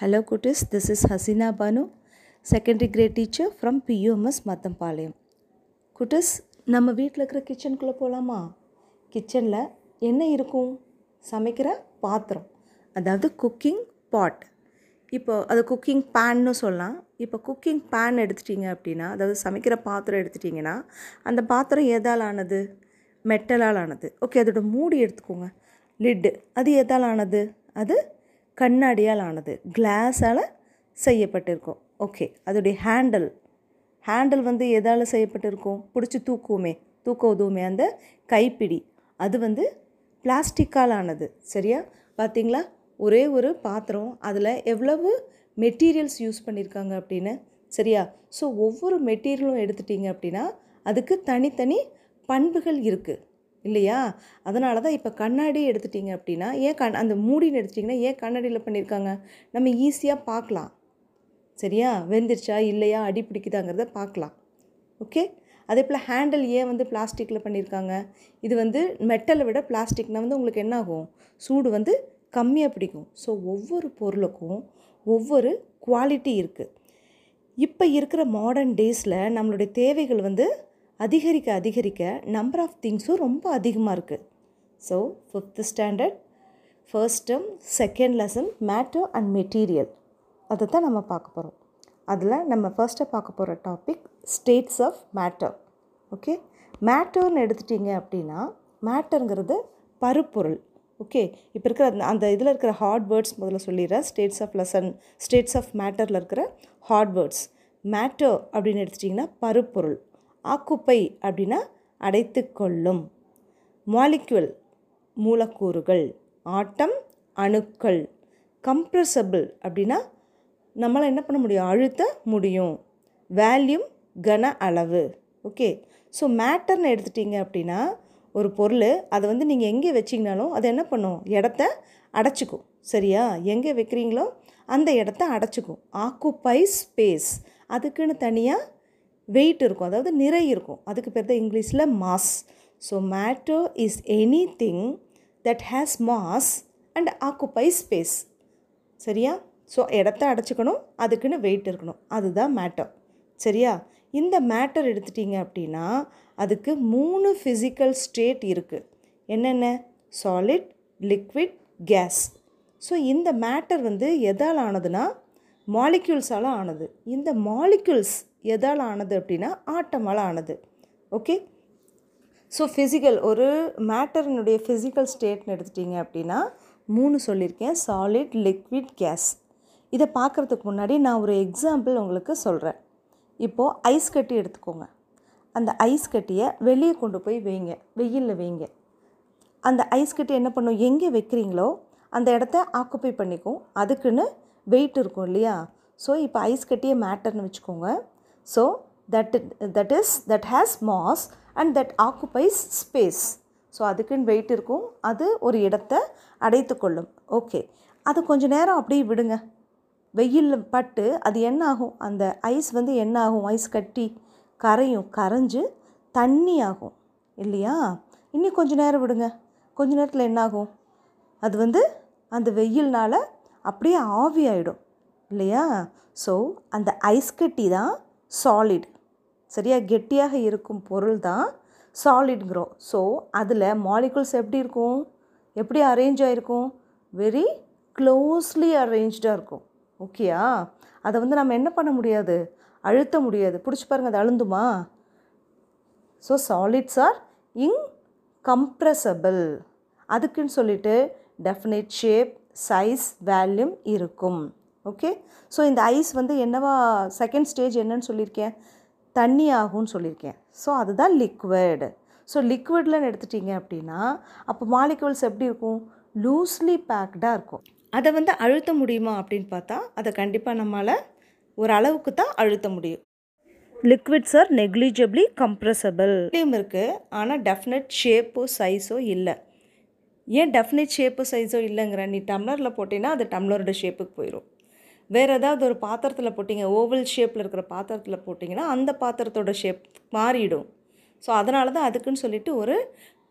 Hello cuties, this is Hasina Banu, secondary grade teacher from PUMS Mathampalayam குட்டிஸ் நம்ம வீட்டில் இருக்கிற கிச்சனுக்குள்ளே போகலாமா கிச்சனில் என்ன இருக்கும்? சமைக்கிற பாத்திரம் அதாவது குக்கிங் பாட் இப்போ அது குக்கிங் பேன்னு சொல்லலாம். இப்போ குக்கிங் பேன் எடுத்துட்டிங்க அப்படின்னா அதாவது சமைக்கிற பாத்திரம் எடுத்துட்டிங்கன்னா அந்த பாத்திரம் எதால் ஆனது? மெட்டலால் ஆனது. ஓகே அதோட மூடி எடுத்துக்கோங்க. லிட்டு. அது எதால் ஆனது? அது கண்ணாடியால் ஆனது கிளாஸால் செய்யப்பட்டிருக்கும். ஓகே அதோடைய ஹேண்டில் ஹேண்டில் வந்து எதால் செய்யப்பட்டிருக்கும்? பிடிச்சி தூக்குவோமே தூக்க உதவுமே அந்த கைப்பிடி. அது வந்து பிளாஸ்டிக்கால் ஆனது சரியா? பார்த்தீங்களா ஒரே ஒரு பாத்திரம் அதில் எவ்வளவு மெட்டீரியல்ஸ் யூஸ் பண்ணியிருக்காங்க அப்படின்னு சரியா? ஸோ ஒவ்வொரு மெட்டீரியலும் எடுத்துட்டிங்க அப்படின்னா அதுக்கு தனித்தனி பண்புகள் இருக்குது இல்லையா? அதனால தான் இப்போ கண்ணாடி எடுத்துட்டிங்க அப்படின்னா ஏன் கண் அந்த மூடின்னு எடுத்துட்டிங்கன்னா ஏன் கண்ணாடியில் பண்ணியிருக்காங்க நம்ம ஈஸியாக பார்க்கலாம். சரியா? வெந்துருச்சா? இல்லையா? அடி பிடிக்குதாங்கிறத பார்க்கலாம். ஓகே? அதே போல் ஹேண்டில் ஏன் வந்து பிளாஸ்டிக்கில் பண்ணியிருக்காங்க இது வந்து மெட்டலை விட பிளாஸ்டிக்னால் வந்து உங்களுக்கு என்ன ஆகும் சூடு வந்து கம்மியாக பிடிக்கும். ஸோ ஒவ்வொரு பொருளுக்கும் ஒவ்வொரு குவாலிட்டி இருக்குது இப்போ இருக்கிற மாடர்ன் டேஸில் நம்மளுடைய தேவைகள் வந்து அதிகரிக்க அதிகரிக்க நம்பர் ஆஃப் திங்ஸும் ரொம்ப அதிகமாக இருக்குது so fifth standard first term second lesson matter and material அதை தான் நம்ம பார்க்க போகிறோம் அதில் நம்ம ஃபர்ஸ்ட்டை பார்க்க போகிற topic states of matter okay மேட்டர்னு எடுத்துட்டிங்க அப்படின்னா மேட்டருங்கிறது பருப்பொருள். ஓகே இப்போ இருக்கிற அந்த- அந்த இதில் இருக்கிற ஹார்ட் வேர்ட்ஸ் முதல்ல சொல்லிடுறேன். States of lesson states of மேட்டரில் இருக்கிற ஹார்ட் வேர்ட்ஸ் மேட்டர் அப்படின்னு எடுத்துட்டிங்கன்னா பருப்பொருள். ஆக்குப்பை அப்படின்னா அடைத்துக்கொள்ளும். மாலிக்யூல் மூலக்கூறுகள் ஆட்டம் அணுக்கள் கம்ப்ரெசபிள் அப்படின்னா நம்மளால் என்ன பண்ண முடியும்? அழுத்த முடியும். வேல்யூம் கன அளவு. ஓகே ஸோ மேட்டர்னு எடுத்துட்டிங்க அப்படின்னா ஒரு பொருள் அதை வந்து நீங்கள் எங்கே வச்சிங்கனாலும் அது என்ன பண்ணும்? இடத்த அடைச்சிக்கும். சரியா? எங்கே வைக்கிறீங்களோ அந்த இடத்த அடைச்சிக்கும். ஆக்குப்பை ஸ்பேஸ் அதுக்குன்னு தனியாக வெயிட் இருக்கும். அதாவது நிறை இருக்கும். அதுக்கு பேர் தான் இங்கிலீஷில் mass so matter is anything that has mass and occupy space சரியா? ஸோ இடத்த அடைச்சிக்கணும் அதுக்குன்னு வெயிட் இருக்கணும். அதுதான் மேட்டர் சரியா? இந்த மேட்டர் எடுத்துட்டிங்க அப்படின்னா அதுக்கு மூணு ஃபிசிக்கல் ஸ்டேட் இருக்குது என்னென்ன? சாலிட் லிக்விட் கேஸ் ஸோ இந்த மேட்டர் வந்து எதால் ஆனதுன்னா மாலிக்யூல்ஸால் ஆனது. இந்த மாலிக்யூல்ஸ் எதால் ஆனது அப்படின்னா ஆட்டமால் ஆனது ஓகே ஸோ ஃபிசிக்கல் ஒரு மேட்டரினுடைய ஃபிசிக்கல் ஸ்டேட்னு எடுத்துட்டிங்க அப்படின்னா மூணு சொல்லியிருக்கேன் சாலிட் லிக்விட் கேஸ் இதை பார்க்குறதுக்கு முன்னாடி நான் ஒரு எக்ஸாம்பிள் உங்களுக்கு சொல்கிறேன் இப்போது ஐஸ் கட்டி எடுத்துக்கோங்க. அந்த ஐஸ் கட்டியை வெளியே கொண்டு போய் வைங்க. வெயிலில் வைங்க. அந்த ஐஸ் கட்டி என்ன பண்ணும்? எங்கே வைக்கிறீங்களோ அந்த இடத்த ஆக்குப்பை பண்ணிக்கும். அதுக்குன்னு வெயிட் இருக்கும் இல்லையா? ஸோ இப்போ ஐஸ் கட்டியை மேட்டர்னு வச்சுக்கோங்க. So that that is that has mass and that occupies space so அதுக்குன்னு வெயிட் இருக்கும். அது ஒரு இடத்த அடைத்து கொள்ளும். ஓகே அது கொஞ்சம் நேரம் அப்படியே விடுங்க. வெயிலில் பட்டு அது என்ன ஆகும் அந்த ஐஸ் வந்து என்ன ஆகும் ஐஸ் கட்டி கரையும் கரைஞ்சு தண்ணி ஆகும். இல்லையா? இன்னும் கொஞ்சம் நேரம் விடுங்க. கொஞ்ச நேரத்தில் என்ன ஆகும் அது வந்து அந்த வெயில்னால் அப்படியே ஆவி ஆகிடும் இல்லையா? ஸோ அந்த ஐஸ் கட்டி தான் சாலிட் சரியா? கெட்டியாக இருக்கும் பொருள் தான் சாலிட்ங்கிறோம் ஸோ அதில் மாலிகுல்ஸ் எப்படி இருக்கும்? எப்படி அரேஞ்ச் ஆகிருக்கும் வெரி க்ளோஸ்லி அரேஞ்ச்டாக இருக்கும். ஓகேயா அதை வந்து நம்ம என்ன பண்ண முடியாது? அழுத்த முடியாது. பிடிச்சி பாருங்கள் அது அழுந்துமா? ஸோ சாலிட்ஸ் ஆர் இன்கம்ப்ரெசபிள் அதுக்குன்னு சொல்லிட்டு டெஃபினேட் ஷேப் சைஸ் வேல்யூம் இருக்கும். ஓகே ஸோ இந்த ஐஸ் வந்து என்னவா செகண்ட் ஸ்டேஜ் என்னன்னு சொல்லியிருக்கேன். தண்ணி ஆகும்னு சொல்லியிருக்கேன். ஸோ அதுதான் லிக்விட் ஸோ லிக்விட்லன்னு எடுத்துட்டிங்க அப்படின்னா அப்போ மாலிகூல்ஸ் எப்படி இருக்கும்? லூஸ்லி பேக்டாக இருக்கும். அதை வந்து அழுத்த முடியுமா அப்படின்னு பார்த்தா அதை கண்டிப்பாக நம்மளால் ஒரு அளவுக்கு தான் அழுத்த முடியும். லிக்விட்ஸ் ஆர் நெக்லிஜிபிளி கம்ப்ரெசபிள் இருக்குது ஆனால் டெஃபினட் ஷேப்போ சைஸோ இல்லை. ஏன் டெஃபினட் ஷேப்பு சைஸோ இல்லைங்கிற? நீ டம்ளரில் போட்டிங்கன்னா அது டம்ளரோட ஷேப்புக்கு போயிடும் வேறு ஏதாவது ஒரு பாத்திரத்தில் போட்டிங்க ஓவல் ஷேப்பில் இருக்கிற பாத்திரத்தில் போட்டிங்கன்னா அந்த பாத்திரத்தோட ஷேப் மாறிடும். ஸோ அதனால தான் அதுக்குன்னு சொல்லிட்டு ஒரு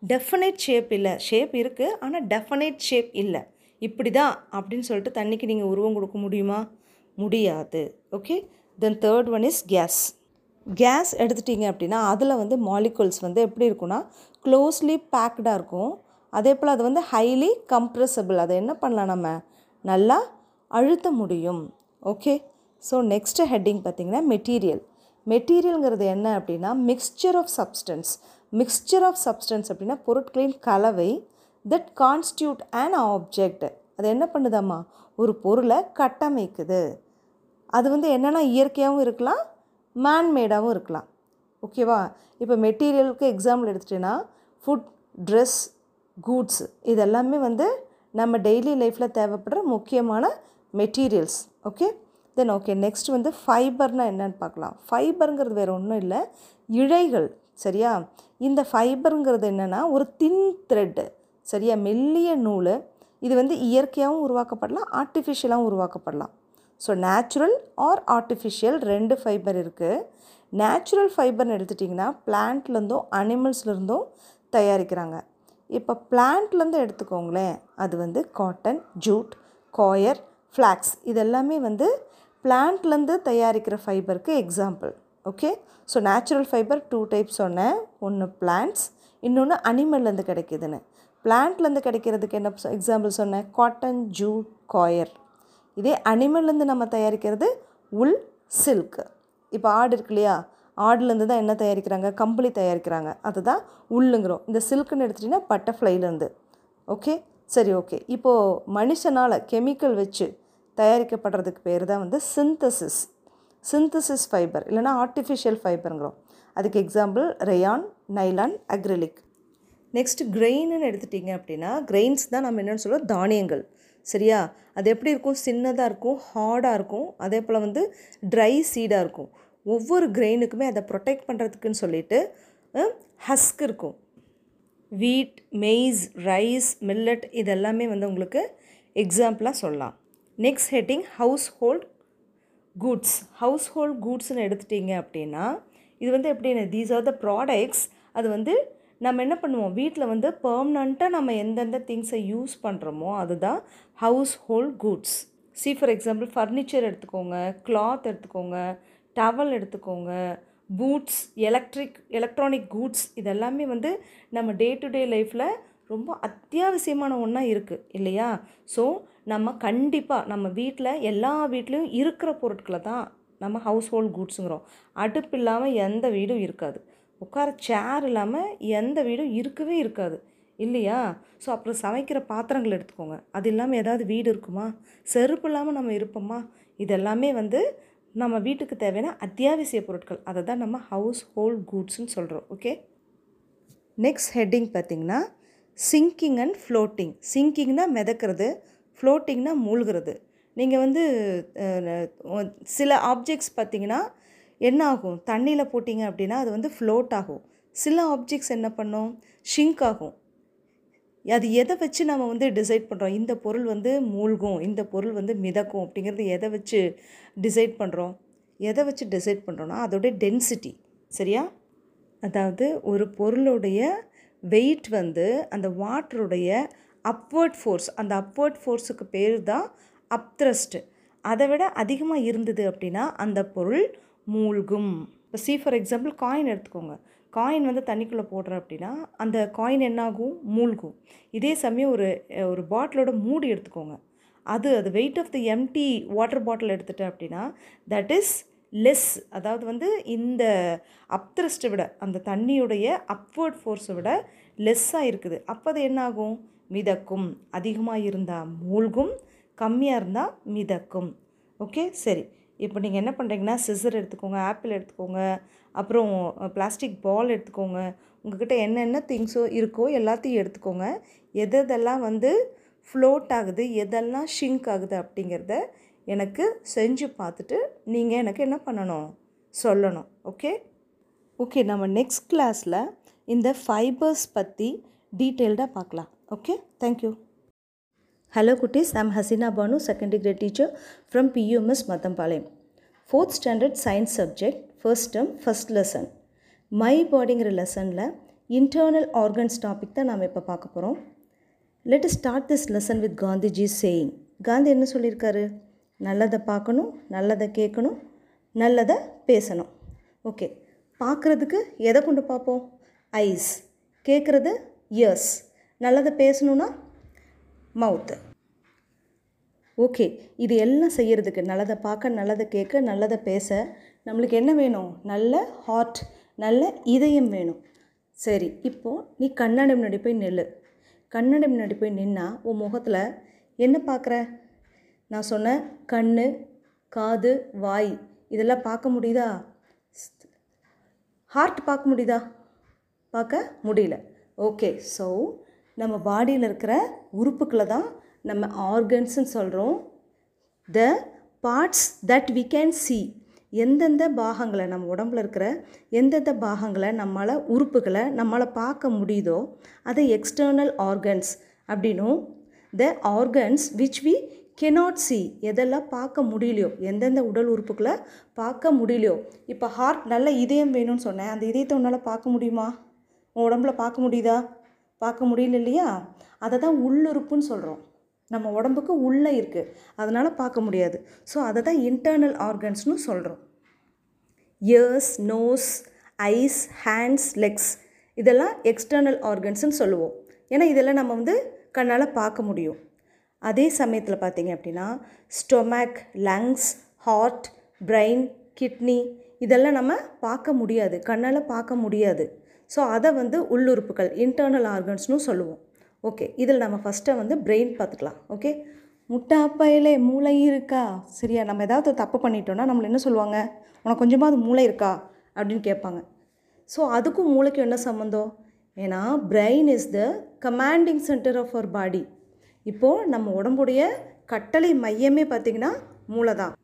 டெஃபனைட் ஷேப் இல்லை. ஷேப் இருக்குது ஆனால் டெஃபனைட் ஷேப் இல்லை. இப்படி தான் அப்படின்னு சொல்லிட்டு தண்ணிக்கு நீங்கள் உருவம் கொடுக்க முடியுமா? முடியாது. Okay then third one is gas gas எடுத்துட்டிங்க அப்படின்னா அதில் வந்து மாலிகுல்ஸ் வந்து எப்படி இருக்குன்னா க்ளோஸ்லி பேக்டாக இருக்கும். அதே போல் அது வந்து ஹைலி கம்ப்ரெசபிள் அதை என்ன பண்ணலாம் நம்ம? நல்லா அழுத்த முடியும். ஓகே ஸோ நெக்ஸ்ட்டு ஹெட்டிங் பார்த்திங்கன்னா மெட்டீரியல் மெட்டீரியல்ங்கிறது என்ன அப்படின்னா mixture of substance mixture of substance அப்படின்னா பொருட்களின் கலவை தட் கான்ஸ்டியூட் அண்ட் ஆப்ஜெக்ட் அது என்ன பண்ணுதாம்மா? ஒரு பொருளை கட்டமைக்குது. அது வந்து என்னென்னா இயற்கையாகவும் இருக்கலாம் மேன்மேடாகவும் இருக்கலாம். ஓகேவா இப்போ மெட்டீரியலுக்கு எக்ஸாம்பிள் எடுத்துகிட்டேன்னா ஃபுட் ட்ரெஸ் கூட்ஸ் இதெல்லாமே வந்து நம்ம டெய்லி லைஃப்பில் தேவைப்படுற முக்கியமான materials okay then okay next வந்து ஃபைபர்னால் என்னன்னு பார்க்கலாம். ஃபைபருங்கிறது வேறு ஒன்றும் இல்லை. இழைகள் சரியா? இந்த ஃபைபருங்கிறது என்னென்னா ஒரு தின் த்ரெட்டு சரியா? மெல்லிய நூல். இது வந்து இயற்கையாகவும் உருவாக்கப்படலாம் ஆர்டிஃபிஷியலாகவும் உருவாக்கப்படலாம். ஸோ நேச்சுரல் ஆர் ஆர்டிஃபிஷியல் ரெண்டு ஃபைபர் இருக்குது நேச்சுரல் ஃபைபர்னு எடுத்துட்டிங்கன்னா பிளான்ட்லேருந்தும் அனிமல்ஸ்லேருந்தும் தயாரிக்கிறாங்க. இப்போ பிளான்ட்லேருந்து எடுத்துக்கோங்களேன். அது வந்து காட்டன் ஜூட் காயர் ஃப்ளாக்ஸ் இதெல்லாமே வந்து பிளான்ட்லேருந்து தயாரிக்கிற ஃபைபருக்கு example okay so natural fibre two types சொன்னேன் ஒன்று பிளான்ட்ஸ் இன்னொன்று அனிமல்லேருந்து கிடைக்கிதுன்னு. பிளான்ட்லேருந்து கிடைக்கிறதுக்கு என்ன எக்ஸாம்பிள் சொன்னேன் காட்டன் ஜூட் காயர் இதே அனிமல்லேருந்து நம்ம தயாரிக்கிறது உல் சில்க் இப்போ ஆடு இருக்கு இல்லையா? ஆடுலேருந்து தான் என்ன தயாரிக்கிறாங்க? கம்பளி தயாரிக்கிறாங்க. அதுதான் உள்ளுங்கிறோம் இந்த சில்க்குன்னு எடுத்துட்டிங்கன்னா பட்டர்ஃப்ளைலேருந்து ஓகே சரி ஓகே இப்போது மனுஷனால் கெமிக்கல் வச்சு தயாரிக்கப்படுறதுக்கு பேர் தான் வந்து சிந்தசிஸ் சிந்தசிஸ் ஃபைபர் இல்லைனா ஆர்டிஃபிஷியல் ஃபைபருங்கிறோம் அதுக்கு example rayon nylon acrylic next கிரெயின்னு எடுத்துட்டிங்க அப்படின்னா கிரெயின்ஸ் தான் நம்ம என்னென்னு சொல்லுவோம் தானியங்கள். சரியா? அது எப்படி இருக்கும்? சின்னதாக இருக்கும் ஹார்டாக இருக்கும். அதே போல் வந்து ட்ரை சீடாக இருக்கும். ஒவ்வொரு கிரெயினுக்குமே அதை ப்ரொடெக்ட் பண்ணுறதுக்குன்னு சொல்லிட்டு ஹஸ்க் இருக்கும். வீட் மெய்ஸ் ரைஸ் மில்லட் இதெல்லாமே வந்து உங்களுக்கு எக்ஸாம்பிளாக சொல்லலாம். Next heading household goods household கூட்ஸ்னு எடுத்துட்டிங்க அப்படின்னா இது வந்து எப்படின்னு தீஸ் ஆர் த ப்ராடக்ட்ஸ் அது வந்து நம்ம என்ன பண்ணுவோம் வீட்டில் வந்து பர்மனண்ட்டாக நம்ம எந்தெந்த திங்ஸை யூஸ் பண்ணுறோமோ அதுதான் household goods see for example furniture எடுத்துக்கோங்க கிளாத் எடுத்துக்கோங்க டவல் எடுத்துக்கோங்க பூட்ஸ் எலக்ட்ரிக் எலக்ட்ரானிக் கூட்ஸ் இதெல்லாமே வந்து நம்ம டே டு டே லைஃப்பில் ரொம்ப அத்தியாவசியமான ஒன்றா இருக்குது இல்லையா? ஸோ நம்ம கண்டிப்பாக நம்ம வீட்டில் எல்லா வீட்லேயும் இருக்கிற பொருட்களை தான் நம்ம ஹவுஸ் ஹோல்ட் கூட்ஸுங்கிறோம் அடுப்பு இல்லாமல் எந்த வீடும் இருக்காது. உட்கார சேர் இல்லாமல் எந்த வீடும் இருக்கவே இருக்காது இல்லையா? ஸோ அப்புறம் சமைக்கிற பாத்திரங்கள் எடுத்துக்கோங்க. அது இல்லாமல் ஏதாவது வீடு இருக்குமா? செருப்பு இல்லாமல் நம்ம இருப்போமா? இதெல்லாமே வந்து நம்ம வீட்டுக்கு தேவையான அத்தியாவசிய பொருட்கள். அதை தான் நம்ம ஹவுஸ் ஹோல்ட் கூட்ஸ்னு சொல்கிறோம் ஓகே நெக்ஸ்ட் ஹெட்டிங் பார்த்திங்கன்னா சிங்கிங் அண்ட் ஃப்ளோட்டிங் சிங்கிங்னா மிதக்கிறது ஃப்ளோட்டிங்னா மூழ்கிறது. நீங்கள் வந்து சில ஆப்ஜெக்ட்ஸ் பார்த்திங்கன்னா என்ன ஆகும்? தண்ணியில் போட்டிங்க அப்படின்னா அது வந்து ஃப்ளோட் ஆகும். சில ஆப்ஜெக்ட்ஸ் என்ன பண்ணும்? ஷிங்க் ஆகும். அது எதை வச்சு நம்ம வந்து டிசைட் பண்ணுறோம் இந்த பொருள் வந்து மூழ்கும் இந்த பொருள் வந்து மிதக்கும் அப்படிங்கிறது எதை வச்சு டிசைட் பண்ணுறோம் எதை வச்சு டிசைட் பண்ணுறோன்னா அதோடைய டென்சிட்டி சரியா? அதாவது ஒரு பொருளுடைய வெயிட் வந்து அந்த வாட்டருடைய அப்வர்ட் ஃபோர்ஸ் அந்த அப்வர்ட் ஃபோர்ஸுக்கு பேர் தான் அப்த்ரஸ்ட் அதை விட அதிகமாக இருந்தது அப்படின்னா அந்த பொருள் மூழ்கும். இப்போ சி ஃபார் எக்ஸாம்பிள் காயின் எடுத்துக்கோங்க. காயின் வந்து தண்ணிக்குள்ளே போடுற அப்படின்னா அந்த காயின் என்னாகும்? மூழ்கும். இதே சமயம் ஒரு ஒரு பாட்டிலோட மூடி எடுத்துக்கோங்க. அது அது weight of the empty water bottle எடுத்துட்டேன் அப்படின்னா தட் இஸ் லெஸ் அதாவது வந்து இந்த அப்த்ரஸ்ட்டை விட அந்த தண்ணியுடைய அப்வர்ட் ஃபோர்ஸை விட லெஸ்ஸாக இருக்குது. அப்போ அது என்னாகும்? மிதக்கும். அதிகமாக இருந்தால் மூழ்கும். கம்மியாக இருந்தால் மிதக்கும். ஓகே? சரி. இப்போ நீங்கள் என்ன பண்ணுறீங்கன்னா சிசர் எடுத்துக்கோங்க ஆப்பிள் எடுத்துக்கோங்க அப்புறம் பிளாஸ்டிக் பால் எடுத்துக்கோங்க. உங்கள்கிட்ட என்னென்ன திங்ஸோ இருக்கோ எல்லாத்தையும் எடுத்துக்கோங்க. எது எதெல்லாம் வந்து ஃப்ளோட் ஆகுது எதெல்லாம் ஷிங்க் ஆகுது அப்படிங்கிறத எனக்கு செஞ்சு பார்த்துட்டு நீங்கள் எனக்கு என்ன பண்ணணும்? சொல்லணும். ஓகே? ஓகே நம்ம நெக்ஸ்ட் கிளாஸில் இந்த ஃபைபர்ஸ் பற்றி டீட்டெயில்டாக பார்க்கலாம். ஓகே? தேங்க்யூ ஹலோ குட்டீஸ் I'm Hasina Banu second grade teacher from PUMS Mathampalayam fourth standard science subject first term first lesson my பாடிங்கிற லெசனில் இன்டர்னல் ஆர்கன்ஸ் டாபிக் தான் நாம் இப்போ பார்க்க போகிறோம் let start this lesson with Gandhiji saying Gandhi என்ன சொல்லியிருக்காரு? நல்லதை பார்க்கணும் நல்லதை கேட்கணும் நல்லதை பேசணும். ஓகே பார்க்குறதுக்கு எதை கொண்டு பார்ப்போம்? ஐஸ் கேட்குறது இயர்ஸ் நல்லதை பேசணுன்னா மவுத்து ஓகே இது எல்லாம் செய்கிறதுக்கு நல்லதை பார்க்க நல்லதை கேட்க நல்லதை பேச நம்மளுக்கு என்ன வேணும்? நல்ல ஹார்ட் நல்ல இதயம் வேணும். சரி இப்போது நீ கண்ணாடி முன்னாடி போய் நில்லு. கண்ணாடி முன்னாடி போய் நின்னா உன் முகத்தில் என்ன பார்க்குற? நான் சொன்ன கண் காது வாய் இதெல்லாம் பார்க்க முடியுதா? ஹார்ட் பார்க்க முடியுதா? பார்க்க முடியல. ஓகே ஸோ நம்ம பாடியில் இருக்கிற உறுப்புக்களை தான் நம்ம ஆர்கன்ஸ்ன்னு சொல்கிறோம் the parts that we can see எந்தெந்த பாகங்களை நம்ம உடம்புல இருக்கிற எந்தெந்த பாகங்களை நம்மளால் உறுப்புகளை நம்மளால் பார்க்க முடியுதோ அதை எக்ஸ்டர்னல் ஆர்கன்ஸ் அப்படின்னும். The organs which we cannot see எதெல்லாம் பார்க்க முடியலையோ எந்தெந்த உடல் உறுப்புகளை பார்க்க முடியலையோ. இப்போ ஹார்ட் நல்ல இதயம் வேணும்னு சொன்னேன். அந்த இதயத்தை உன்னால் பார்க்க முடியுமா? உன் உடம்புல பார்க்க முடியுதா? பார்க்க முடியல இல்லையா? அதை தான் உள்ளுறுப்புன்னு சொல்கிறோம் நம்ம உடம்புக்கு உள்ளே இருக்குது அதனால் பார்க்க முடியாது. ஸோ அதை தான் இன்டர்னல் ஆர்கன்ஸ்னு சொல்கிறோம் ears nose eyes hands legs இதெல்லாம் எக்ஸ்டர்னல் ஆர்கன்ஸ்னு சொல்லுவோம். ஏன்னா இதெல்லாம் நம்ம வந்து கண்ணால் பார்க்க முடியும். அதே சமயத்தில் பார்த்தீங்க அப்படின்னா stomach lungs heart brain kidney இதெல்லாம் நம்ம பார்க்க முடியாது. கண்ணால் பார்க்க முடியாது. ஸோ அதை வந்து உள்ளுறுப்புகள் இன்டர்னல் ஆர்கன்ஸ்னு சொல்லுவோம். ஓகே இதில் நம்ம ஃபஸ்ட்டை வந்து பிரெயின் பார்த்துக்கலாம் ஓகே? முட்டாப்பையிலே மூளை இருக்கா? சரியா நம்ம ஏதாவது தப்பு பண்ணிட்டோன்னா நம்மளை என்ன சொல்லுவாங்க? உனக்கு கொஞ்சமாவது மூளை இருக்கா? அப்படின்னு கேட்பாங்க. ஸோ அதுக்கும் மூளைக்கும் என்ன சம்மந்தம் ஏன்னா brain is the commanding centre of our body இப்போது நம்ம உடம்புடைய கட்டளை மையமே பார்த்திங்கன்னா மூளை தான்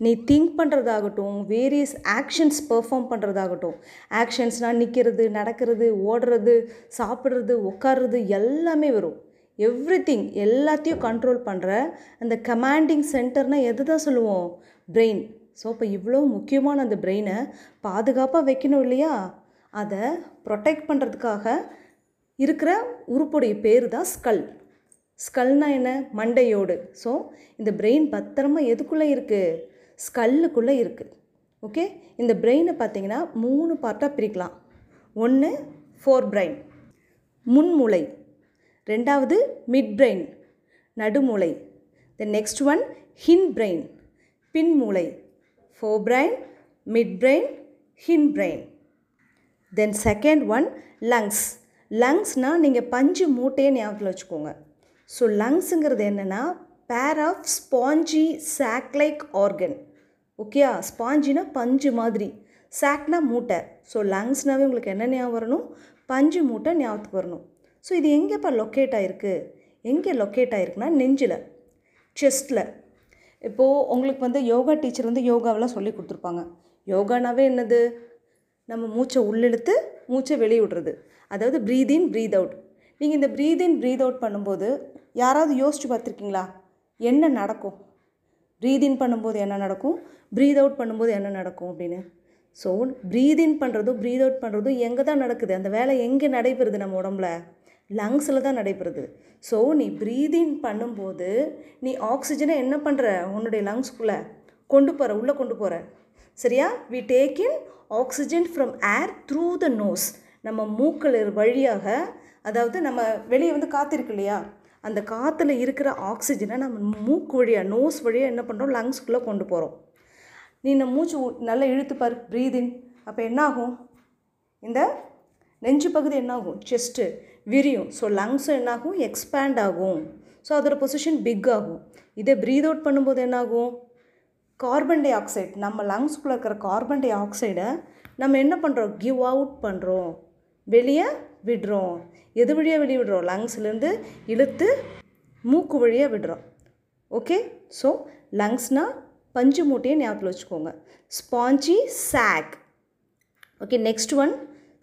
நீ திங்க் பண்ணுறதாகட்டும் வேரியஸ் ஆக்ஷன்ஸ் பெர்ஃபார்ம் பண்ணுறதாகட்டும் ஆக்ஷன்ஸ்னால் நிற்கிறது நடக்கிறது ஓடுறது சாப்பிட்றது உட்காடுறது எல்லாமே வரும். எவ்ரி திங் எல்லாத்தையும் கண்ட்ரோல் பண்ணுற அந்த கமாண்டிங் சென்டர்னால் எது தான் சொல்லுவோம்? பிரெயின் ஸோ இப்போ இவ்வளோ முக்கியமான அந்த பிரெயினை பாதுகாப்பாக வைக்கணும் இல்லையா? அதை ப்ரொடெக்ட் பண்ணுறதுக்காக இருக்கிற உறுப்புடைய பேர் தான் ஸ்கல் ஸ்கல்னா என்ன? மண்டையோடு. ஸோ இந்த பிரெயின் பத்திரமா எதுக்குள்ளே இருக்குது ஸ்கல்லுக்குள்ளே இருக்குது ஓகே இந்த பிரெயினை பார்த்தீங்கன்னா மூணு பார்ட்டாக பிரிக்கலாம். ஒன்று ஃபோர் பிரெயின் முன்முளை ரெண்டாவது mid brain நடுமுளை then next one hind brain பின்முளை fore brain mid brain hind brain then second one lungs லங்ஸ்னால் நீங்கள் பஞ்சு மூட்டையை ஞாபகத்தில் வச்சுக்கோங்க. ஸோ லங்ஸுங்கிறது என்னென்னா pair of spongy sac like organ ஓகேயா ஸ்பாஞ்சினா பஞ்சு மாதிரி. சாக்னா மூட்டை. ஸோ லங்ஸ்னாவே உங்களுக்கு என்ன ஞாபகம் வரணும்? பஞ்சு மூட்டை ஞாபகத்துக்கு வரணும். ஸோ இது எங்கேப்பா லொக்கேட் ஆகிருக்கு எங்கே லொக்கேட் ஆகிருக்குன்னா நெஞ்சில். செஸ்ட்டில் இப்போது உங்களுக்கு வந்து யோகா டீச்சர் வந்து யோகாவெலாம் சொல்லி கொடுத்துருப்பாங்க. யோகானாவே என்னது? நம்ம மூச்சை உள்ளெழுத்து மூச்சை வெளியே விடுறது. அதாவது ப்ரீத் இன் ப்ரீத் அவுட் நீங்கள் இந்த ப்ரீத் இன் ப்ரீத் அவுட் பண்ணும்போது யாராவது யோசிச்சு பார்த்துருக்கீங்களா? என்ன நடக்கும்? ப்ரீத் இன் பண்ணும்போது என்ன நடக்கும்? ப்ரீத் அவுட் பண்ணும்போது என்ன நடக்கும் அப்படின்னு? ஸோ ப்ரீத் இன் பண்ணுறதும் ப்ரீத் அவுட் பண்ணுறதும் எங்கே தான் நடக்குது? அந்த வேலை எங்கே நடைபெறுது நம்ம உடம்புல? லங்ஸில் தான் நடைபெறுது. ஸோ நீ ப்ரீத் இன் பண்ணும்போது நீ ஆக்சிஜனை என்ன பண்ணுற உன்னுடைய லங்ஸ்குள்ளே கொண்டு போகிற உள்ளே கொண்டு போகிற சரியா? We take in oxygen from air through the nose நம்ம மூக்கள் வழியாக அதாவது நம்ம வெளியே வந்து காத்திருக்கு இல்லையா? அந்த காற்றுல இருக்கிற ஆக்சிஜனை நம்ம மூக்கு வழியாக நோஸ் வழியாக என்ன பண்ணுறோம் லங்ஸ்குள்ளே கொண்டு போகிறோம் நீ இந்த மூச்சு நல்லா இழுத்துப்பார் ப்ரீதின் அப்போ என்ன ஆகும் இந்த நெஞ்சு பகுதி என்னாகும்? செஸ்ட்டு விரியும். ஸோ லங்ஸும் என்னாகும்? எக்ஸ்பேண்ட் ஆகும். ஸோ அதோட பொசிஷன் பிக் ஆகும். இதை ப்ரீத் அவுட் பண்ணும்போது என்னாகும்? கார்பன் டை ஆக்சைடு நம்ம லங்ஸ்குள்ளே இருக்கிற கார்பன் டை ஆக்சைடை நம்ம என்ன பண்ணுறோம் கிவ் அவுட் பண்ணுறோம் வெளியே விடுறோம். எது வழியாக வெளியே விடுறோம்? லங்ஸ்லேருந்து இழுத்து மூக்கு வழியாக விடுறோம். ஓகே ஸோ லங்ஸ்னால் பஞ்சு மூட்டையை ஞாபகத்தில் வச்சுக்கோங்க. Spongy sac okay next one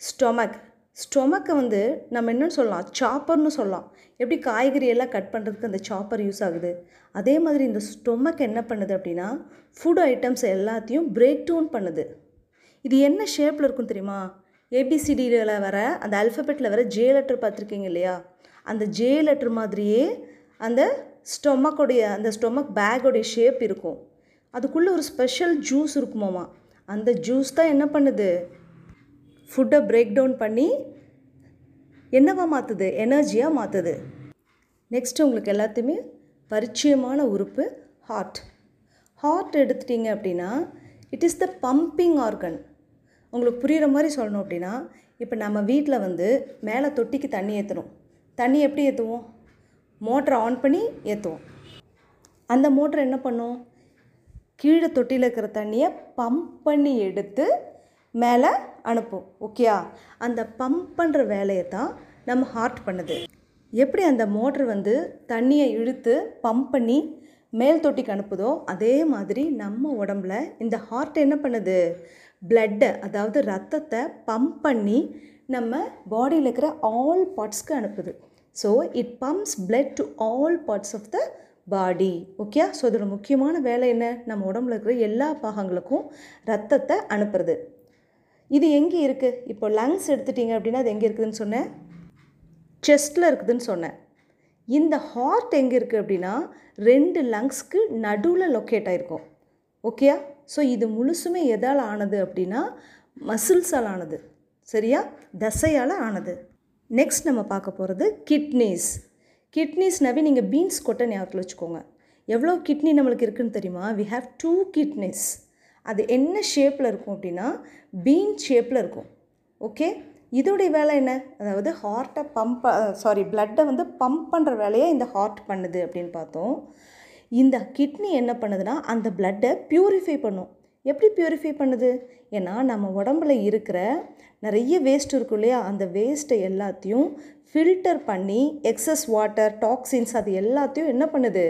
stomach ஸ்டொமக்கை வந்து நம்ம என்னென்னு சொல்லலாம்? சாப்பர்னு சொல்லலாம். எப்படி காய்கறி எல்லாம் கட் பண்ணுறதுக்கு அந்த சாப்பர் யூஸ் ஆகுது? அதே மாதிரி இந்த ஸ்டொமக் என்ன பண்ணுது அப்படின்னா ஃபுட் ஐட்டம்ஸ் எல்லாத்தையும் பிரேக் டவுன் பண்ணுது. இது என்ன ஷேப்பில் இருக்கும் தெரியுமா? ஏபிசிடியில் வர அந்த அல்ஃபபெட்டில் வர ஜே லெட்டர் பார்த்துருக்கீங்க இல்லையா? அந்த ஜே லெட்டர் மாதிரியே அந்த ஸ்டொமக்கோடைய அந்த ஸ்டொமக் பேக்கோடைய ஷேப் இருக்கும். அதுக்குள்ளே ஒரு ஸ்பெஷல் ஜூஸ் இருக்குமாமா? அந்த ஜூஸ் தான் என்ன பண்ணுது? ஃபுட்டை பிரேக் டவுன் பண்ணி என்னவா மாற்றுது எனர்ஜியாக மாற்றுது நெக்ஸ்ட் உங்களுக்கு எல்லாத்தையுமே பரிச்சயமான உறுப்பு ஹார்ட் ஹார்ட் எடுத்துட்டிங்க அப்படின்னா it is the pumping organ உங்களுக்கு புரிகிற மாதிரி சொல்லணும் அப்படின்னா இப்போ நம்ம வீட்டில் வந்து மேலே தொட்டிக்கு தண்ணி ஏற்றணும் தண்ணி எப்படி ஏற்றுவோம் மோட்டரை ஆன் பண்ணி ஏற்றுவோம் அந்த மோட்டர் என்ன பண்ணும்? கீழே தொட்டியில் இருக்கிற தண்ணியை பம்ப் பண்ணி எடுத்து மேலே அனுப்பும். ஓகேயா அந்த பம்ப் பண்ணுற வேலையை தான் நம்ம ஹார்ட் பண்ணுது. எப்படி அந்த மோட்ரு வந்து தண்ணியை இழுத்து பம்ப் பண்ணி மேல் தொட்டிக்கு அனுப்புதோ அதே மாதிரி நம்ம உடம்புல இந்த ஹார்ட் என்ன பண்ணுது? பிளட்டை அதாவது ரத்தத்தை பம்ப் பண்ணி நம்ம பாடியில் இருக்கிற ஆல் பார்ட்ஸ்க்கு அனுப்புது. So it pumps blood to all parts of the body okay so இதோட முக்கியமான வேலை என்ன? நம்ம உடம்புல இருக்கிற எல்லா பாகங்களுக்கும் ரத்தத்தை அனுப்புறது. இது எங்கே இருக்குது இப்போ லங்ஸ் எடுத்துட்டிங்க அப்படின்னா அது எங்கே இருக்குதுன்னு சொன்னேன். செஸ்ட்டில் இருக்குதுன்னு சொன்னேன். இந்த ஹார்ட் எங்கே இருக்குது அப்படின்னா ரெண்டு லங்ஸ்க்கு நடுவில் லொக்கேட் ஆகிருக்கும் ஓகேயா ஸோ இது முழுசுமே எதால் ஆனது அப்படின்னா மசில்ஸால் ஆனது. சரியா? தசையால் ஆனது. நெக்ஸ்ட் நம்ம பார்க்க போகிறது கிட்னிஸ் கிட்னிஸ்னாவே நீங்கள் பீன்ஸ் கொட்டை ஞாபகத்தில் வச்சுக்கோங்க. எவ்வளோ கிட்னி நம்மளுக்கு இருக்குன்னு தெரியுமா? வி ஹாவ் டூ கிட்னிஸ் அது என்ன ஷேப்பில் இருக்கும் அப்படின்னா பீன் ஷேப்பில் இருக்கும். ஓகே இதோடைய வேலை என்ன? அதாவது ஹார்ட்டை பம்ப் சாரி பிளட்டை வந்து பம்ப் பண்ணுற வேலையை இந்த ஹார்ட் பண்ணுது அப்படின்னு பார்த்தோம். இந்த கிட்னி என்ன பண்ணுதுன்னா அந்த பிளட்டை ப்யூரிஃபை பண்ணும். எப்படி ப்யூரிஃபை பண்ணுது? ஏன்னா நம்ம உடம்புல இருக்கிற நிறைய வேஸ்ட் இருக்கும் இல்லையா? அந்த வேஸ்ட்டை எல்லாத்தையும் ஃபில்டர் பண்ணி எக்ஸஸ் வாட்டர் டாக்ஸின்ஸ் அது எல்லாத்தையும் என்ன பண்ணுது?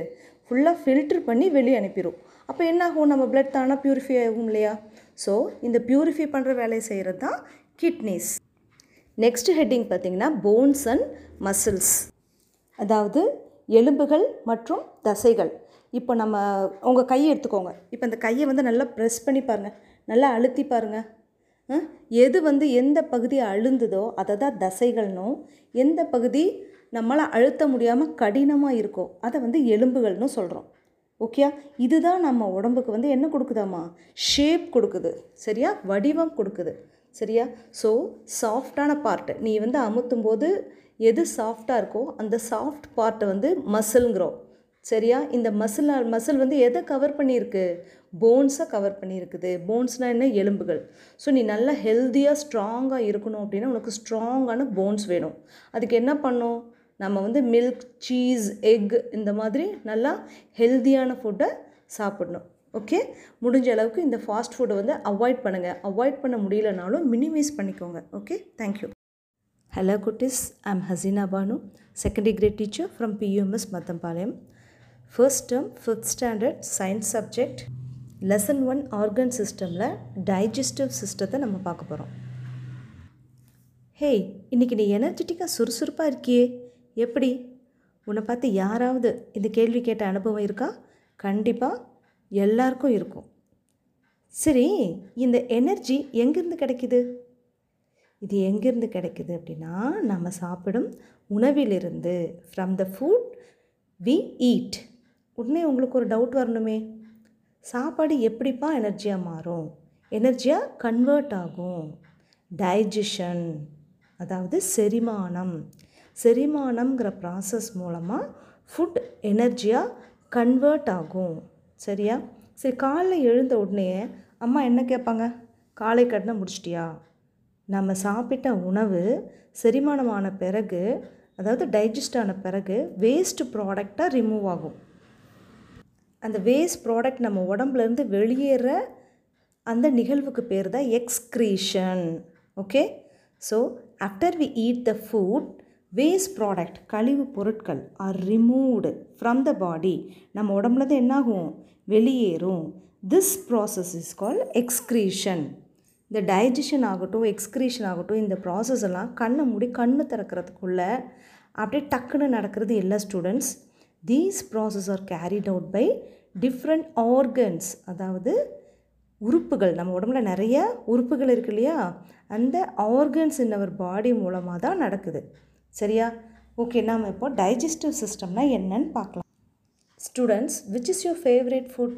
ஃபுல்லாக ஃபில்டர் பண்ணி வெளியே அனுப்பிடும் அப்போ என்ன ஆகும்? நம்ம பிளட் தானே ப்யூரிஃபை ஆகும் இல்லையா? ஸோ இந்த ப்யூரிஃபை பண்ணுற வேலையை செய்கிறது தான் கிட்னிஸ் நெக்ஸ்ட் ஹெட்டிங் பார்த்திங்கன்னா போன்ஸ் அண்ட் மசில்ஸ் அதாவது எலும்புகள் மற்றும் தசைகள். இப்போ நம்ம உங்கள் கையை எடுத்துக்கோங்க. இப்போ அந்த கையை வந்து நல்லா ப்ரெஸ் பண்ணி பாருங்கள் நல்லா அழுத்தி பாருங்கள் எது வந்து எந்த பகுதி அழுந்துதோ அதை தான் தசைகள்னும் எந்த பகுதி நம்மளால் அழுத்த முடியாமல் கடினமாக இருக்கோ அதை வந்து எலும்புகள்னு சொல்கிறோம் ஓகேயா? இதுதான் நம்ம உடம்புக்கு வந்து என்ன கொடுக்குதாம்மா? ஷேப் கொடுக்குது. சரியா? வடிவம் கொடுக்குது. சரியா? ஸோ சாஃப்டான பார்ட்டு நீ வந்து அமுத்தும் போது எது சாஃப்டாக இருக்கோ அந்த சாஃப்ட் பார்ட்டை வந்து மசில்ங்கிறோம் சரியா? இந்த மசில் மசில் வந்து எதை கவர் பண்ணியிருக்கு? போன்ஸை கவர் பண்ணியிருக்குது. போன்ஸ்னால் என்ன? எலும்புகள். ஸோ நீ நல்லா ஹெல்த்தியாக ஸ்ட்ராங்காக இருக்கணும் அப்படின்னா உனக்கு ஸ்ட்ராங்கான போன்ஸ் வேணும். அதுக்கு என்ன பண்ணும் நம்ம வந்து மில்க் சீஸ் எக் இந்த மாதிரி நல்லா ஹெல்த்தியான ஃபுட்டை சாப்பிடணும். ஓகே முடிஞ்ச அளவுக்கு இந்த ஃபாஸ்ட் ஃபுட்டை வந்து அவாய்ட் பண்ணுங்கள் அவாய்ட் பண்ண முடியலனாலும் மினிமைஸ் பண்ணிக்கோங்க. Okay thank you hello குட்டிஸ். I'm Hasina Banu secondary grade teacher from PUMS Mathampalayam first term fifth standard science subject lesson one organ சிஸ்டமில் டைஜஸ்டிவ் சிஸ்டத்தை நம்ம பார்க்க போகிறோம் ஹேய் இன்னைக்கு நீ எனர்ஜெட்டிக்காக சுறுசுறுப்பாக இருக்கியே? எப்படி? உன்னை பார்த்து யாராவது இந்த கேள்வி கேட்ட அனுபவம் இருக்கா? கண்டிப்பாக எல்லாருக்கும் இருக்கும். சரி இந்த எனர்ஜி எங்கேருந்து கிடைக்குது? இது எங்கேருந்து கிடைக்குது அப்படின்னா நம்ம சாப்பிடும் உணவிலிருந்து. From the food we eat உடனே உங்களுக்கு ஒரு டவுட் வரணுமே. சாப்பாடு எப்படிப்பா எனர்ஜியாக மாறும்? எனர்ஜியாக கன்வெர்ட் ஆகும். டைஜஷன் அதாவது செரிமானம். செரிமானம்ங்கிற ப்ராசஸ் மூலமாக ஃபுட் எனர்ஜியாக கன்வெர்ட் ஆகும். சரியா? சரி காலைல எழுந்த உடனே அம்மா என்ன கேட்பாங்க? காலை கடனை முடிச்சிட்டியா? நம்ம சாப்பிட்ட உணவு செரிமானமான பிறகு அதாவது டைஜஸ்ட் ஆன பிறகு வேஸ்ட் ப்ராடக்டாக ரிமூவ் ஆகும். அந்த வேஸ்ட் ப்ராடக்ட் நம்ம உடம்புலேருந்து வெளியேற அந்த நிகழ்வுக்கு பேர் தான் excretion okay so after we eat the food waste product கழிவு பொருட்கள் are removed from the body நம்ம உடம்புலேருந்து என்னாகும்? வெளியேறும். This process is call excretion இந்த டைஜஷன் ஆகட்டும் எக்ஸ்க்ரீஷன் ஆகட்டும் இந்த ப்ராசஸ் எல்லாம் கண்ணை மூடி கண்ணு திறக்கிறதுக்குள்ள அப்படியே டக்குன்னு நடக்கிறது எல்லா students these process are carried out by different organs அதாவது உறுப்புகள். நம்ம உடம்புல நிறைய உறுப்புகள் இருக்கு இல்லையா? அந்த ஆர்கன்ஸ் இன் அவர் பாடி மூலமாக தான் நடக்குது. சரியா? ஓகே நாம் இப்போ டைஜஸ்டிவ் சிஸ்டம்னா என்னன்னு பார்க்கலாம். Students which is your favourite food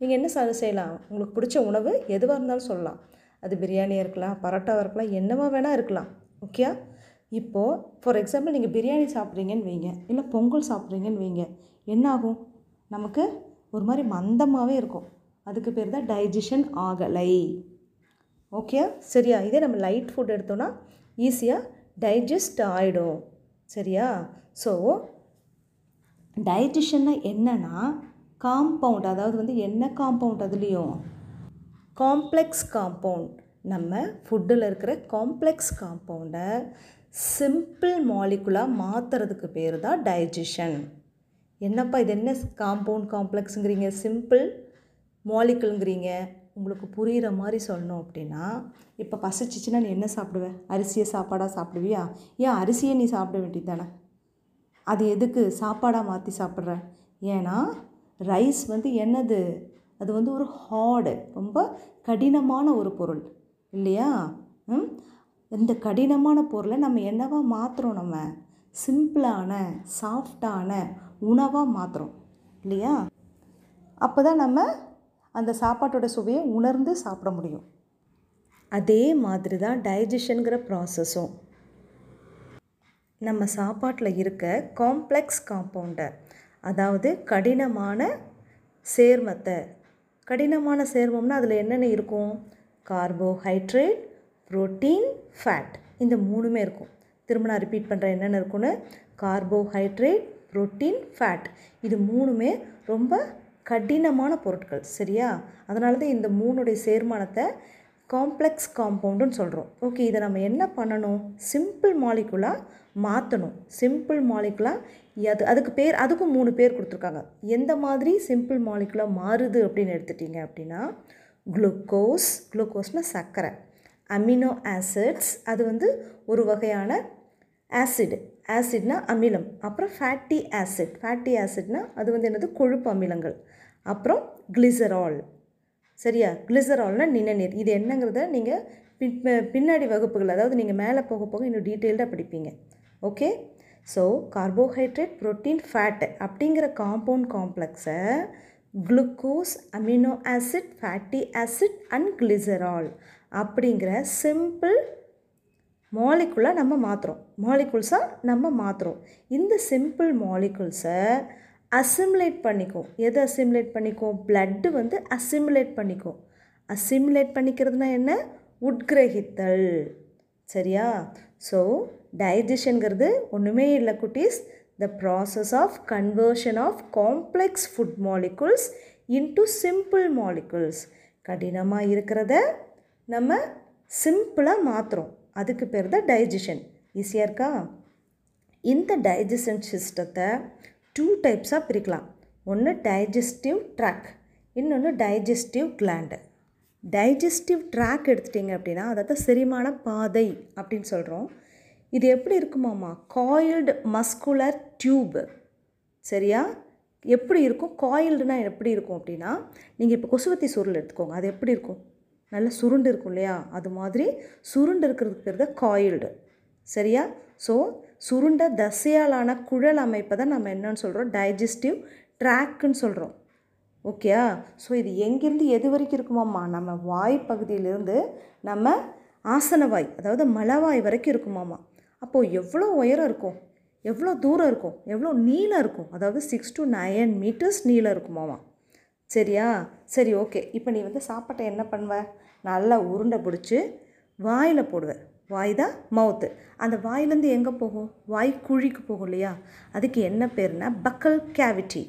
நீங்கள் என்ன சார் செய்யலாம்? உங்களுக்கு பிடிச்ச உணவு எதுவாக இருந்தாலும் சொல்லலாம். அது பிரியாணியாக இருக்கலாம் பரோட்டாவாக இருக்கலாம் என்னவா வேணால் இருக்கலாம். ஓகே இப்போது ஃபார் எக்ஸாம்பிள் நீங்கள் பிரியாணி சாப்பிட்றீங்கன்னு வைங்க. இல்லை பொங்கல் சாப்பிட்றீங்கன்னு வைங்க. என்ன ஆகும் நமக்கு ஒரு மாதிரி மந்தமாகவே இருக்கும். அதுக்கு பேர் தான் டைஜஷன் ஆகலை. ஓகே சரியா? இதே நம்ம லைட் ஃபுட் எடுத்தோன்னா ஈஸியாக டைஜஸ்ட் ஆகிடும் சரியா? ஸோ டைஜஷன்னா என்னன்னா காம்பவுண்ட் அதாவது வந்து என்ன காம்பவுண்ட் அதுலேயும்? காம்ப்ளெக்ஸ் காம்பவுண்ட் நம்ம ஃபுட்டில் இருக்கிற காம்ப்ளெக்ஸ் காம்பவுண்டை சிம்பிள் மாலிகுலாக மாற்றுறதுக்கு பேர் தான் டைஜஷன் என்னப்பா இது என்ன காம்பவுண்ட் காம்ப்ளெக்ஸுங்கிறீங்க சிம்பிள் மாலிகுலுங்கிறீங்க. உங்களுக்கு புரிகிற மாதிரி சொல்லணும் அப்படின்னா இப்போ பசிச்சிச்சுன்னா நீ என்ன சாப்பிடுவ? அரிசியை சாப்பாடாக சாப்பிடுவியா? ஏன் அரிசியை நீ சாப்பிட வேண்டியது தானே அது எதுக்கு? சாப்பாடாக மாற்றி சாப்பிட்ற? ஏன்னா ரைஸ் வந்து என்னது? அது வந்து ஒரு ஹார்டு ரொம்ப கடினமான ஒரு பொருள். இல்லையா? ம்? இந்த கடினமான பொருளை நம்ம என்னவாக மாற்றுறோம் நம்ம? சிம்பிளான சாஃப்டான உணவாக மாற்றுறோம் இல்லையா? அப்போ தான் நம்ம அந்த சாப்பாட்டோட சுவையை உணர்ந்து சாப்பிட முடியும். அதே மாதிரி தான் டைஜஷனுங்கிற ப்ராசஸும் நம்ம சாப்பாட்டில் இருக்க காம்ப்ளெக்ஸ் காம்பவுண்டை அதாவது கடினமான சேர்மத்தை கடினமான சேர்மம்னா அதில் என்னென்ன இருக்கும்? Carbohydrate protein fat. இந்த மூணுமே இருக்கும். திரும்ப நான் ரிப்பீட் பண்ணுறேன் என்னென்ன இருக்குன்னு கார்போஹைட்ரேட் புரோட்டீன் ஃபேட். இது மூணுமே ரொம்ப கடினமான பொருட்கள். சரியா? அதனால தான் இந்த மூணுடைய சேர்மானத்தை காம்ப்ளெக்ஸ் காம்பவுண்டுன்னு சொல்கிறோம் ஓகே இதை நம்ம என்ன பண்ணணும்? சிம்பிள் மாலிகுலாக மாற்றணும் சிம்பிள் மாலிகுலாக அது அதுக்கு பேர் அதுக்கும் மூணு பேர் கொடுத்துருக்காங்க. எந்த மாதிரி சிம்பிள் மாலிகுலாக மாறுது அப்படின்னு எடுத்துட்டிங்க அப்படின்னா குளுக்கோஸ் குளுக்கோஸ்னால் சர்க்கரை. அமினோ ஆசிட்ஸ் அது வந்து ஒரு வகையான ஆசிட் ஆசிட்னா அமிலம் அப்புறம் ஃபேட்டி ஆசிட் ஃபேட்டி ஆசிட்னா அது வந்து என்னது? கொழுப்பு அமிலங்கள். அப்புறம் கிளிசரால் சரியா? கிளிசரால்னால் நிணநீர். இது என்னங்கிறத நீங்கள் பின் பின்னாடி வகுப்புகள் அதாவது நீங்கள் மேலே போக போக இன்னும் டீட்டெயில்டாக படிப்பீங்க. Okay so carbohydrate protein fat அப்படிங்கிற compound காம்ப்ளெக்ஸை glucose amino acid fatty acid and glycerol அப்படிங்கிற சிம்பிள் மாலிகுலாக நம்ம மாற்றுறோம் மாலிகுல்ஸாக நம்ம மாற்றுறோம் இந்த சிம்பிள் மாலிகுல்ஸை அசிமுலேட் பண்ணிக்கும் எது அசிமுலேட் பண்ணிக்கும் பிளட்டு வந்து அசிமுலேட் பண்ணிக்கும் அசிமுலேட் பண்ணிக்கிறதுனா என்ன? உட்கிரகித்தல். சரியா? ஸோ டைஜஷனுங்கிறது ஒன்றுமே இல்லை குட்டீஸ். The process of conversion of complex food molecules into simple molecules கடினமாக இருக்கிறத நம்ம சிம்பிளாக மாற்றுறோம் அதுக்கு பேர் தான் டைஜஷன் ஈஸியாக இருக்கா? இந்த டைஜஷன் சிஸ்டத்தை டூ டைப்ஸாக பிரிக்கலாம். ஒன்று டைஜஸ்டிவ் ட்ராக் இன்னொன்று டைஜஸ்டிவ் கிளாண்டு டைஜஸ்டிவ் ட்ராக் எடுத்துட்டிங்க அப்படின்னா அதாவது செரிமான பாதை அப்படின்னு சொல்கிறோம் இது எப்படி இருக்குமாம்மா? காயில்டு மஸ்குலர் டியூப் சரியா? எப்படி இருக்கும்? காயில்டுனா எப்படி இருக்கும் அப்படின்னா நீங்கள் இப்போ கொசுவத்தி சுருள் எடுத்துக்கோங்க. அது எப்படி இருக்கும்? நல்லா சுருண்டு இருக்கும் இல்லையா? அது மாதிரி சுருண்டு இருக்கிறதுக்கு பேர் தான் காயில்டு சரியா? ஸோ சுருண்ட தசையாலான குழல் அமைப்பை தான் நம்ம என்னன்னு சொல்கிறோம் டைஜஸ்டிவ் ட்ராக்குன்னு சொல்கிறோம் ஓகேயா ஸோ இது எங்கேருந்து எது வரைக்கும் இருக்குமாம்மா? நம்ம வாய் பகுதியிலேருந்து நம்ம ஆசனவாய் அதாவது மலவாய் வரைக்கும் இருக்குமாம்மா? அப்போது எவ்வளோ உயரம் இருக்கும்? எவ்வளோ தூரம் இருக்கும்? எவ்வளோ நீளம் இருக்கும்? அதாவது சிக்ஸ் டு நயன் மீட்டர்ஸ் நீளம் இருக்குமாம்மா? சரியா? சரி ஓகே. இப்போ நீ வந்து சாப்பாட்டை என்ன பண்ணுவ? நல்லா உருண்டை பிடிச்சி வாயில் போடுவேன் வாய் தான் மவுத்து அந்த வாயிலேருந்து எங்கே போகும்? வாய் குழிக்கு போகும் இல்லையா? அதுக்கு என்ன பேர்னா பக்கல் கேவிட்டி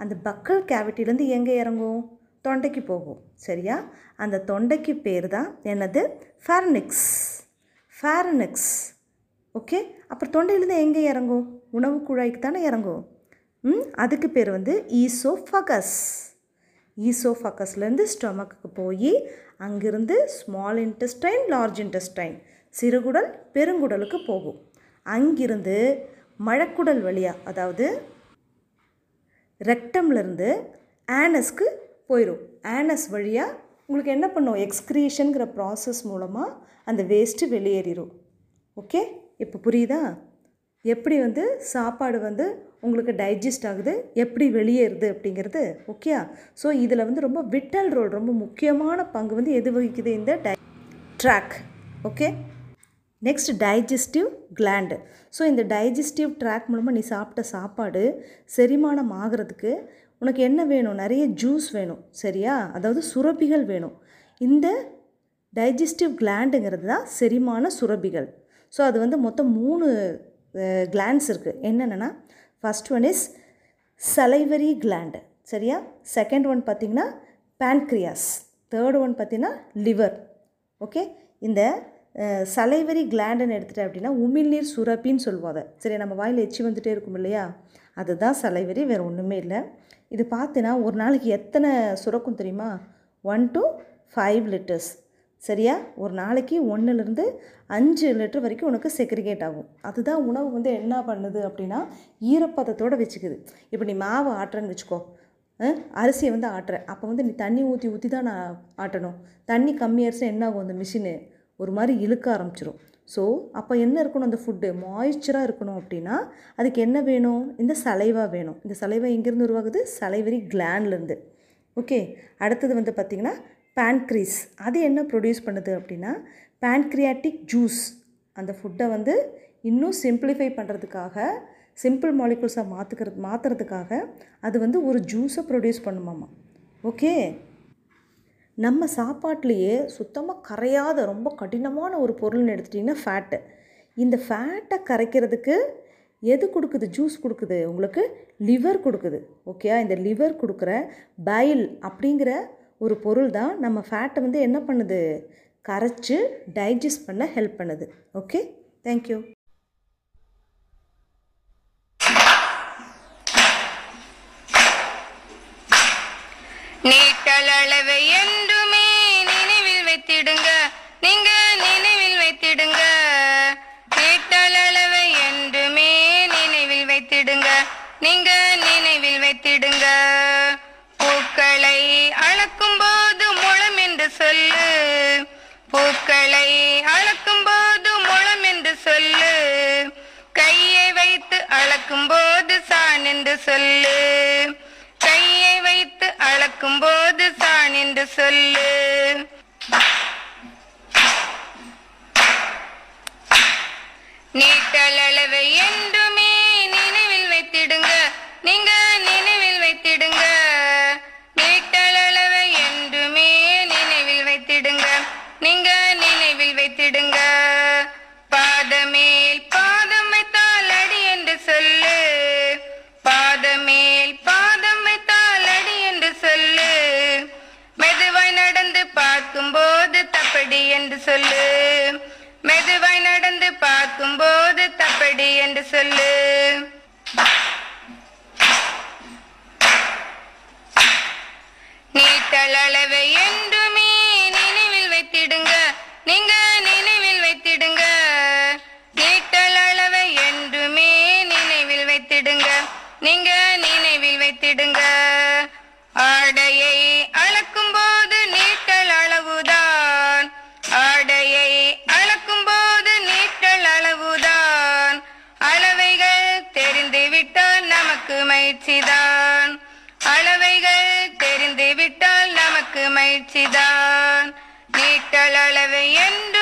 அந்த பக்கல் கேவிட்டிலேருந்து எங்கே இறங்கும்? தொண்டைக்கு போகும். சரியா? அந்த தொண்டைக்கு பேர் தான் என்னது? Pharynx pharynx okay? அப்புறம் தொண்டையிலேருந்து எங்கே இறங்கும்? உணவு குழாய்க்கு தானே இறங்கும். ம்? அதுக்கு பேர் வந்து ஈசோஃபகஸ் ஈசோஃபக்கஸ்லேருந்து ஸ்டொமக்கு போய் அங்கிருந்து ஸ்மால் இன்டெஸ்டைன் லார்ஜ் இன்டெஸ்டைன் சிறுகுடல் பெருங்குடலுக்கு போகும். அங்கிருந்து மழக்குடல் வழியாக அதாவது ரெக்டம்லேருந்து ஆனஸ்க்கு போயிடும் ஆனஸ் வழியாக உங்களுக்கு என்ன பண்ணும்? எக்ஸ்க்ரீஷனுங்கிற ப்ராசஸ் மூலமாக அந்த வேஸ்ட்டு வெளியேறிடும் ஓகே? இப்போ புரியுதா? எப்படி வந்து சாப்பாடு வந்து உங்களுக்கு டைஜஸ்ட் ஆகுது எப்படி வெளியேறுது அப்படிங்கிறது ஓகே ஸோ இதில் வந்து ரொம்ப விட்டல் ரோல் ரொம்ப முக்கியமான பங்கு வந்து எது வகிக்குது இந்த tie tract okay next digestive gland so இந்த டைஜஸ்டிவ் ட்ராக் மூலமாக நீ சாப்பிட்ட சாப்பாடு செரிமானம் ஆகிறதுக்கு உனக்கு என்ன வேணும்? நிறைய ஜூஸ் வேணும் சரியா? அதாவது சுரப்பிகள் வேணும். இந்த டைஜஸ்டிவ் கிளாண்டுங்கிறது தான் செரிமான சுரப்பிகள். ஸோ அது வந்து மொத்தம் மூணு கிளாண்ட்ஸ் இருக்குது என்னென்னா first one is salivary gland சரியா? செகண்ட் ஒன் பார்த்திங்கன்னா பேன்க்ரியாஸ் தேர்ட் ஒன் பார்த்திங்கன்னா லிவர் ஓகே இந்த சலைவரி கிளாண்டுன்னு எடுத்துகிட்டேன் அப்படின்னா உமிழ்நீர் சுரப்பின்னு சொல்லுவாங்க. சரி நம்ம வாயில் எச்சி வந்துகிட்டே இருக்கும் இல்லையா? அதுதான் சலைவரி வேறு ஒன்றுமே இல்லை. இது பார்த்தினா ஒரு நாளைக்கு எத்தனை சுரக்கும் தெரியுமா? ஒன் டு ஃபைவ் லிட்டர்ஸ் சரியா? ஒரு நாளைக்கு ஒன்றுலேருந்து அஞ்சு லிட்டர் வரைக்கும் உனக்கு செக்ரிகேட் ஆகும். அதுதான் உணவு வந்து என்ன பண்ணுது அப்படின்னா ஈரப்பதத்தோடு வச்சுக்குது. இப்போ நீ மாவு ஆட்டுறேன்னு வச்சுக்கோ. அரிசியை வந்து ஆட்டுற. அப்போ வந்து நீ தண்ணி ஊற்றி ஊற்றி தான் நான் ஆட்டணும். தண்ணி கம்மியாயிருச்சுன்னா என்ன ஆகும்? அந்த மிஷினு ஒரு மாதிரி இழுக்க ஆரம்பிச்சிடும் ஸோ அப்போ என்ன இருக்கணும்? அந்த ஃபுட்டு மாய்ச்சராக இருக்கணும் அப்படின்னா அதுக்கு என்ன வேணும்? இந்த சலைவா வேணும். இந்த சலைவா எங்கேருந்து உருவாகுது? சலைவரி கிளாண்ட்லேருந்து ஓகே அடுத்தது வந்து பார்த்திங்கன்னா பேன்க்ரீஸ் அது என்ன ப்ரொடியூஸ் பண்ணுது அப்படின்னா பேன்க்ரியாட்டிக் ஜூஸ் அந்த ஃபுட்டை வந்து இன்னும் சிம்பிளிஃபை பண்ணுறதுக்காக சிம்பிள் மாலிகுல்ஸாக மாற்றுக்கிறது மாற்றுறதுக்காக அது வந்து ஒரு ஜூஸை ப்ரொடியூஸ் பண்ணுமாம்மா ஓகே நம்ம சாப்பாட்லேயே சுத்தமாக கரையாத ரொம்ப கடினமான ஒரு பொருள்னு எடுத்துட்டிங்கன்னா ஃபேட்டு இந்த ஃபேட்டை கரைக்கிறதுக்கு எது கொடுக்குது? ஜூஸ் கொடுக்குது? உங்களுக்கு லிவர் கொடுக்குது. ஓகே இந்த லிவர் கொடுக்குற பைல் அப்படிங்கிற ஒரு பொருள் தான் நம்ம ஃபேட்டை வந்து என்ன பண்ணுது? கரைச்சி டைஜஸ்ட் பண்ண ஹெல்ப் பண்ணுது. ஓகே தேங்க்யூ நீட்டளவை என்றுமே நினைவில் வைத்திடுங்க. நீங்க நினைவில் வைத்திடுங்க. நீட்டளவை என்றுமே நினைவில் வைத்திடுங்க. நீங்க நினைவில் வைத்திடுங்க. பூக்களை அள என்று சொல்லு. பூக்களை அளக்கும் போது முழம் என்று சொல்லு. கையை வைத்து அளக்கும் போது சான் என்று சொல்லு. கையை வைத்து அளக்கும் போது சான் என்று சொல்லு. நீட்டல் அளவை என்று தப்படி என்று சொல்லு. மெதுவாய் நடந்து பார்க்கும்போது தப்படி என்று சொல்லு. நீட்டல் என்றுமே நமக்கு நீட்டல் அளவை என்று